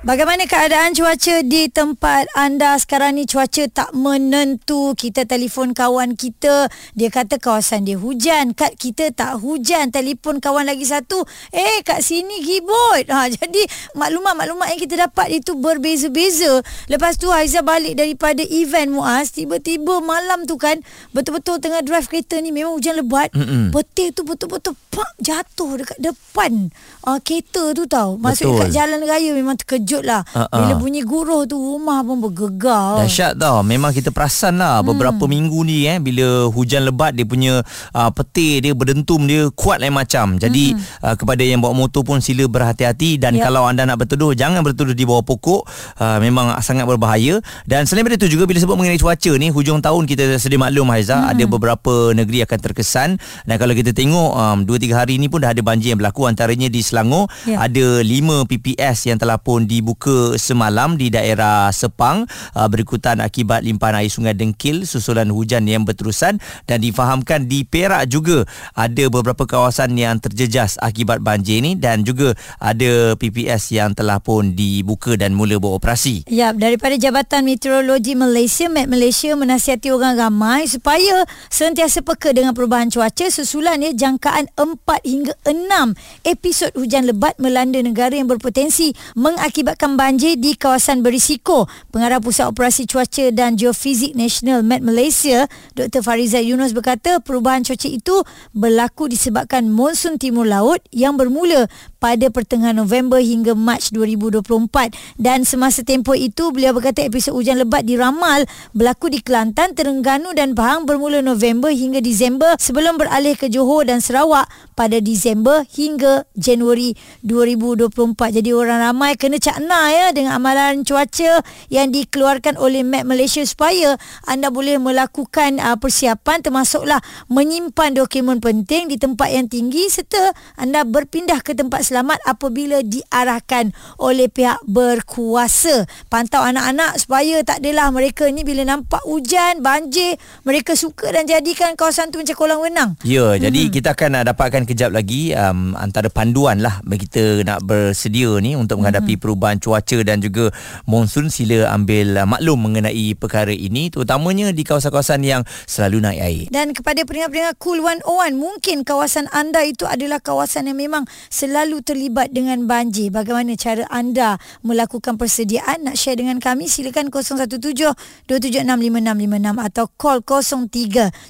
Bagaimana keadaan cuaca di tempat anda sekarang ni? Cuaca tak menentu. Kita telefon kawan kita. Dia kata kawasan dia hujan. Kat kita tak hujan. Telefon kawan lagi satu. Eh kat sini gibut ha, jadi maklumat-maklumat yang kita dapat itu berbeza-beza. Lepas tu Aiza balik daripada event Muaz tiba-tiba malam tu kan betul-betul tengah drive kereta ni memang hujan lebat. Mm-mm. petir tu betul-betul pak jatuh dekat depan uh, kereta tu tau. Masuk dekat jalan raya memang terkejut terkejut lah uh-uh. Bila bunyi guruh tu Rumah pun bergegar Dahsyat tau Memang kita perasan lah hmm. Beberapa minggu ni eh Bila hujan lebat Dia punya uh, petir dia Berdentum dia Kuat lain macam Jadi hmm. uh, Kepada yang bawa motor pun Sila berhati-hati Dan yep. kalau anda nak berteduh Jangan berteduh di bawah pokok uh, Memang sangat berbahaya Dan selain daripada itu juga Bila sebut mengenai cuaca ni Hujung tahun kita sedia maklum Haiza hmm. Ada beberapa negeri akan terkesan Dan kalau kita tengok um, 2-3 hari ni pun Dah ada banjir yang berlaku Antaranya di Selangor yep. Ada 5 PPS yang telah pun di dibuka semalam di daerah Sepang uh, berikutan akibat limpahan air sungai Dengkil susulan hujan yang berterusan dan difahamkan di Perak juga ada beberapa kawasan yang terjejas akibat banjir ini dan juga ada PPS yang telah pun dibuka dan mula beroperasi. Ya, daripada Jabatan Meteorologi Malaysia, Met Malaysia menasihati orang ramai supaya sentiasa peka dengan perubahan cuaca susulan ya jangkaan 4 hingga 6 episod hujan lebat melanda negara yang berpotensi mengakibatkan menyebabkan banjir di kawasan berisiko. Pengarah Pusat Operasi Cuaca dan Geofizik Nasional Met Malaysia, Dr. Fariza Yunus berkata perubahan cuaca itu berlaku disebabkan monsun timur laut yang bermula pada pertengahan November hingga Mac 2024 dan semasa tempoh itu beliau berkata episod hujan lebat diramal berlaku di Kelantan, Terengganu dan Pahang bermula November hingga Disember sebelum beralih ke Johor dan Sarawak pada Disember hingga Januari 2024. Jadi orang ramai kena cakna ya dengan amalan cuaca yang dikeluarkan oleh Met Malaysia supaya anda boleh melakukan uh, persiapan termasuklah menyimpan dokumen penting di tempat yang tinggi serta anda berpindah ke tempat selamat apabila diarahkan oleh pihak berkuasa. Pantau anak-anak supaya tak adalah mereka ni bila nampak hujan, banjir, mereka suka dan jadikan kawasan tu macam kolam renang. Ya, hmm. jadi kita akan uh, dapatkan kejap lagi um, antara panduan lah bagi kita nak bersedia ni untuk menghadapi hmm. perubahan cuaca dan juga monsun. Sila ambil uh, maklum mengenai perkara ini terutamanya di kawasan-kawasan yang selalu naik air. Dan kepada peringkat-peringkat Cool 101, mungkin kawasan anda itu adalah kawasan yang memang selalu terlibat dengan banjir. Bagaimana cara anda melakukan persediaan? Nak share dengan kami silakan 017-276-5656 atau call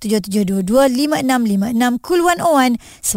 03-7722-5656 Cool 101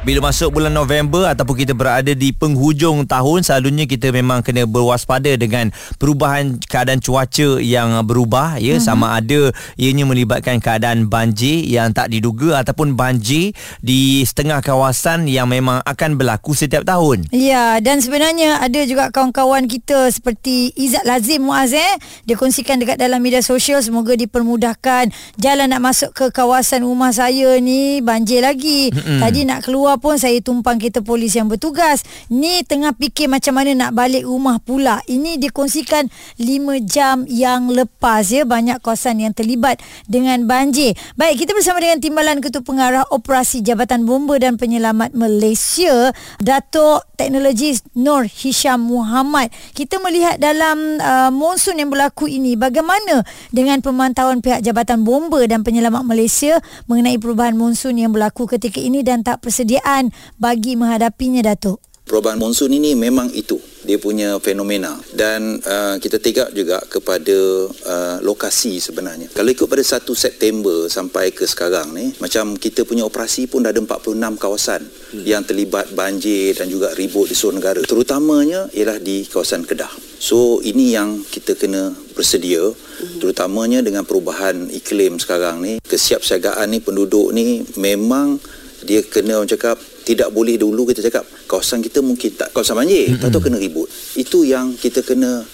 Bila masuk bulan November ataupun kita berada di penghujung tahun selalunya kita memang kena berwaspada dengan perubahan keadaan cuaca yang berubah ya uh-huh. sama ada ianya melibatkan keadaan banjir yang tak diduga ataupun banjir di setengah kawasan yang memang akan berlaku setiap tahun. Ya dan sebenarnya ada juga kawan-kawan kita seperti Izzat Lazim Muaz eh dia kongsikan dekat dalam media sosial semoga dipermudahkan jalan nak masuk ke kawasan rumah saya ni banjir lagi. Uh-huh. Tadi nak keluar keluar pun saya tumpang kereta polis yang bertugas. Ni tengah fikir macam mana nak balik rumah pula. Ini dikongsikan 5 jam yang lepas ya. Banyak kawasan yang terlibat dengan banjir. Baik, kita bersama dengan Timbalan Ketua Pengarah Operasi Jabatan Bomba dan Penyelamat Malaysia, Datuk Teknologis Nur Hisham Muhammad. Kita melihat dalam uh, monsun yang berlaku ini, bagaimana dengan pemantauan pihak Jabatan Bomba dan Penyelamat Malaysia mengenai perubahan monsun yang berlaku ketika ini dan tak persedia persediaan bagi menghadapinya Datuk? Perubahan monsun ini memang itu dia punya fenomena dan uh, kita tegak juga kepada uh, lokasi sebenarnya. Kalau ikut pada 1 September sampai ke sekarang ni macam kita punya operasi pun dah ada 46 kawasan hmm. yang terlibat banjir dan juga ribut di seluruh negara. Terutamanya ialah di kawasan Kedah. So ini yang kita kena bersedia hmm. terutamanya dengan perubahan iklim sekarang ni kesiapsiagaan ni penduduk ni memang dia kena orang cakap tidak boleh dulu kita cakap kawasan kita mungkin tak kawasan banjir mm-hmm. tahu kena ribut itu yang kita kena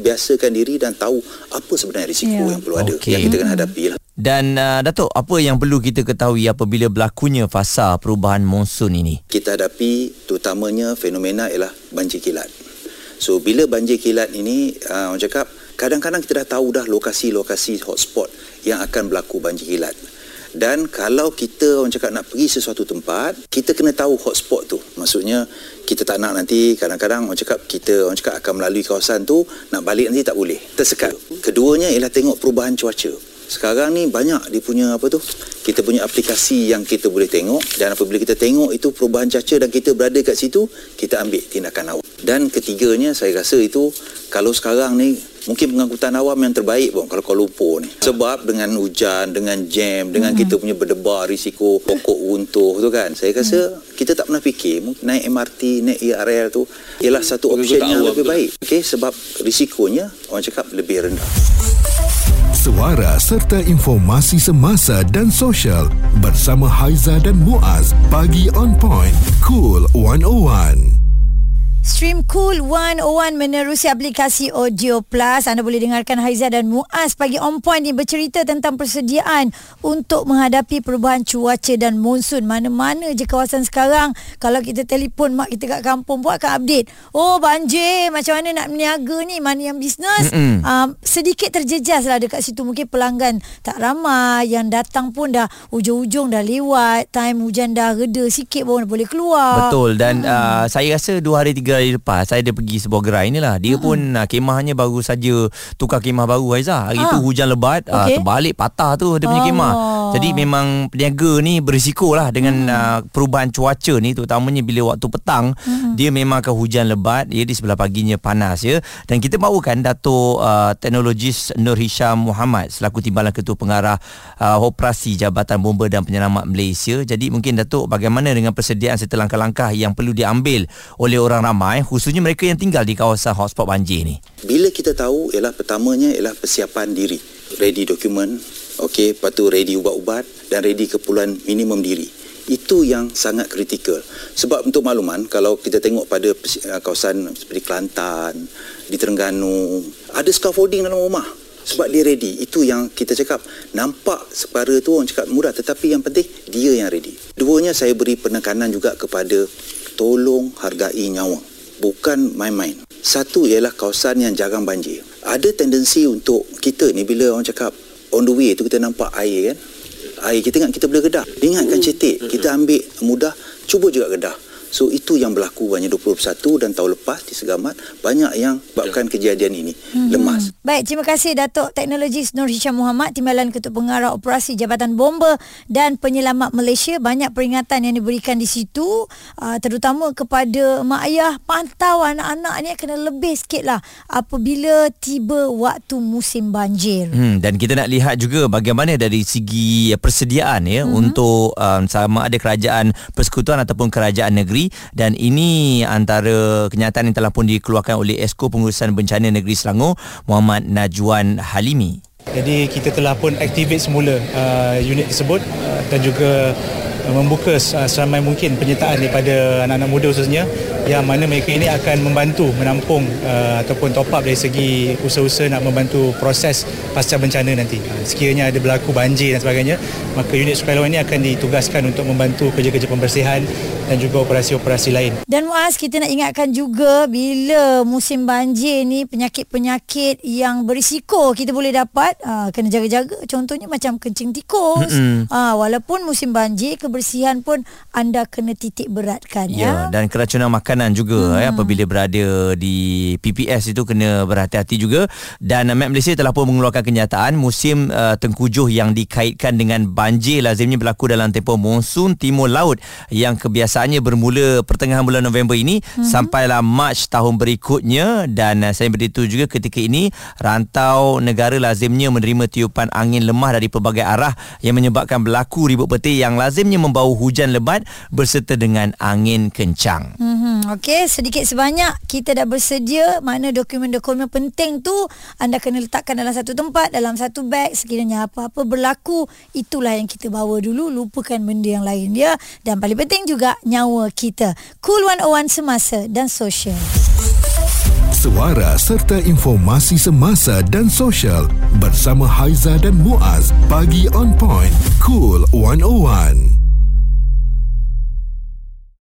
biasakan diri dan tahu apa sebenarnya risiko Ya. yang perlu ada Okey. yang kita kena hadapi lah Dan uh, Datuk, apa yang perlu kita ketahui apabila berlakunya fasa perubahan monsun ini? kita hadapi terutamanya fenomena ialah banjir kilat. So bila banjir kilat ini uh, orang cakap kadang-kadang kita dah tahu dah lokasi-lokasi hotspot yang akan berlaku banjir kilat. Dan kalau kita orang cakap nak pergi sesuatu tempat, kita kena tahu hotspot tu. Maksudnya kita tak nak nanti kadang-kadang orang cakap kita orang cakap akan melalui kawasan tu, nak balik nanti tak boleh. Tersekat. Keduanya ialah tengok perubahan cuaca. Sekarang ni banyak dia punya apa tu? Kita punya aplikasi yang kita boleh tengok dan apabila kita tengok itu perubahan cuaca dan kita berada kat situ, kita ambil tindakan awal. Dan ketiganya saya rasa itu kalau sekarang ni mungkin pengangkutan awam yang terbaik pun kalau Kuala Lumpur ni. Sebab dengan hujan, dengan jam, dengan kita punya berdebar risiko pokok runtuh tu kan. Saya rasa kita tak pernah fikir naik MRT, naik ERL tu ialah satu option yang lebih baik. Okey sebab risikonya orang cakap lebih rendah. Suara serta informasi semasa dan sosial bersama Haiza dan Muaz. Pagi on point. Cool 101. Stream Cool 101 menerusi aplikasi Audio Plus. Anda boleh dengarkan Haiza dan Muaz pagi on point ni bercerita tentang persediaan untuk menghadapi perubahan cuaca dan monsun. Mana-mana je kawasan sekarang. Kalau kita telefon mak kita kat kampung pun akan update. Oh banjir, macam mana nak meniaga ni, mana yang bisnes. Um, sedikit terjejas lah dekat situ. Mungkin pelanggan tak ramai. Yang datang pun dah hujung-hujung dah lewat. Time hujan dah reda sikit baru boleh keluar. Betul dan uh, saya rasa dua hari tiga hari lepas saya ada pergi sebuah gerai ni lah. Dia pun uh, kemahnya baru saja tukar kemah baru Aiza. Hari Ah. tu hujan lebat, Okey. uh, terbalik patah tu dia punya kemah. Allah. Jadi memang peniaga ni berisiko lah dengan uh, perubahan cuaca ni terutamanya bila waktu petang dia memang akan hujan lebat ya di sebelah paginya panas ya. Dan kita bawakan Dato' uh, teknologis Nur Hisham Muhammad selaku Timbalan Ketua Pengarah uh, Operasi Jabatan Bomba dan Penyelamat Malaysia. Jadi mungkin Datuk bagaimana dengan persediaan serta langkah-langkah yang perlu diambil oleh orang ramai khususnya mereka yang tinggal di kawasan hotspot banjir ni. Bila kita tahu ialah pertamanya ialah persiapan diri. Ready dokumen, okey, lepas tu ready ubat-ubat dan ready keperluan minimum diri. Itu yang sangat kritikal. Sebab untuk makluman, kalau kita tengok pada uh, kawasan seperti Kelantan, di Terengganu, ada scaffolding dalam rumah. Sebab dia ready. Itu yang kita cakap, nampak separa tu orang cakap mudah. Tetapi yang penting, dia yang ready. Duanya saya beri penekanan juga kepada tolong hargai nyawa bukan main-main. Satu ialah kawasan yang jarang banjir. Ada tendensi untuk kita ni bila orang cakap on the way tu kita nampak air kan. Air kita ingat kita boleh gedah. Ingatkan cetek. Kita ambil mudah cuba juga gedah. So itu yang berlaku banyak 21 dan tahun lepas di Segamat banyak yang sebabkan kejadian ini lemas. Baik, terima kasih Datuk Teknologis Nur Hisham Muhammad, Timbalan Ketua Pengarah Operasi Jabatan Bomba dan Penyelamat Malaysia. Banyak peringatan yang diberikan di situ, uh, terutama kepada mak ayah pantau anak-anak ni kena lebih sikit lah apabila tiba waktu musim banjir. Hmm, dan kita nak lihat juga bagaimana dari segi persediaan ya mm-hmm. untuk um, sama ada kerajaan persekutuan ataupun kerajaan negeri dan ini antara kenyataan yang telah pun dikeluarkan oleh Esko Pengurusan Bencana Negeri Selangor Muhammad Najwan Halimi. Jadi kita telah pun activate semula uh, unit tersebut uh, dan juga uh, membuka uh, seramai mungkin penyertaan daripada anak-anak muda khususnya yang mana mereka ini akan membantu menampung uh, ataupun top up dari segi usaha-usaha nak membantu proses pasca bencana nanti. Uh, sekiranya ada berlaku banjir dan sebagainya, maka unit sukarelawan ini akan ditugaskan untuk membantu kerja-kerja pembersihan dan juga operasi-operasi lain. Dan Muaz kita nak ingatkan juga bila musim banjir ni penyakit-penyakit yang berisiko kita boleh dapat uh, kena jaga-jaga contohnya macam kencing tikus uh, walaupun musim banjir kebersihan pun anda kena titik beratkan Ya, ya. dan keracunan makanan juga hmm. ya apabila berada di PPS itu kena berhati-hati juga dan uh, Met Malaysia telah pun mengeluarkan kenyataan musim uh, tengkujuh yang dikaitkan dengan banjir lazimnya berlaku dalam tempoh monsun timur laut yang kebiasaannya bermula pertengahan bulan November ini hmm. sampailah Mac tahun berikutnya dan uh, saya beritahu juga ketika ini rantau negara lazimnya menerima tiupan angin lemah dari pelbagai arah yang menyebabkan berlaku ribut peti yang lazimnya membawa hujan lebat berserta dengan angin kencang. Hmm, Okey, sedikit sebanyak kita dah bersedia mana dokumen-dokumen penting tu anda kena letakkan dalam satu tempat, dalam satu beg sekiranya apa-apa berlaku itulah yang kita bawa dulu, lupakan benda yang lain ya. Dan paling penting juga nyawa kita. Cool 101 semasa dan sosial. Suara serta informasi semasa dan sosial bersama Haiza dan Muaz. Pagi on point. Cool 101.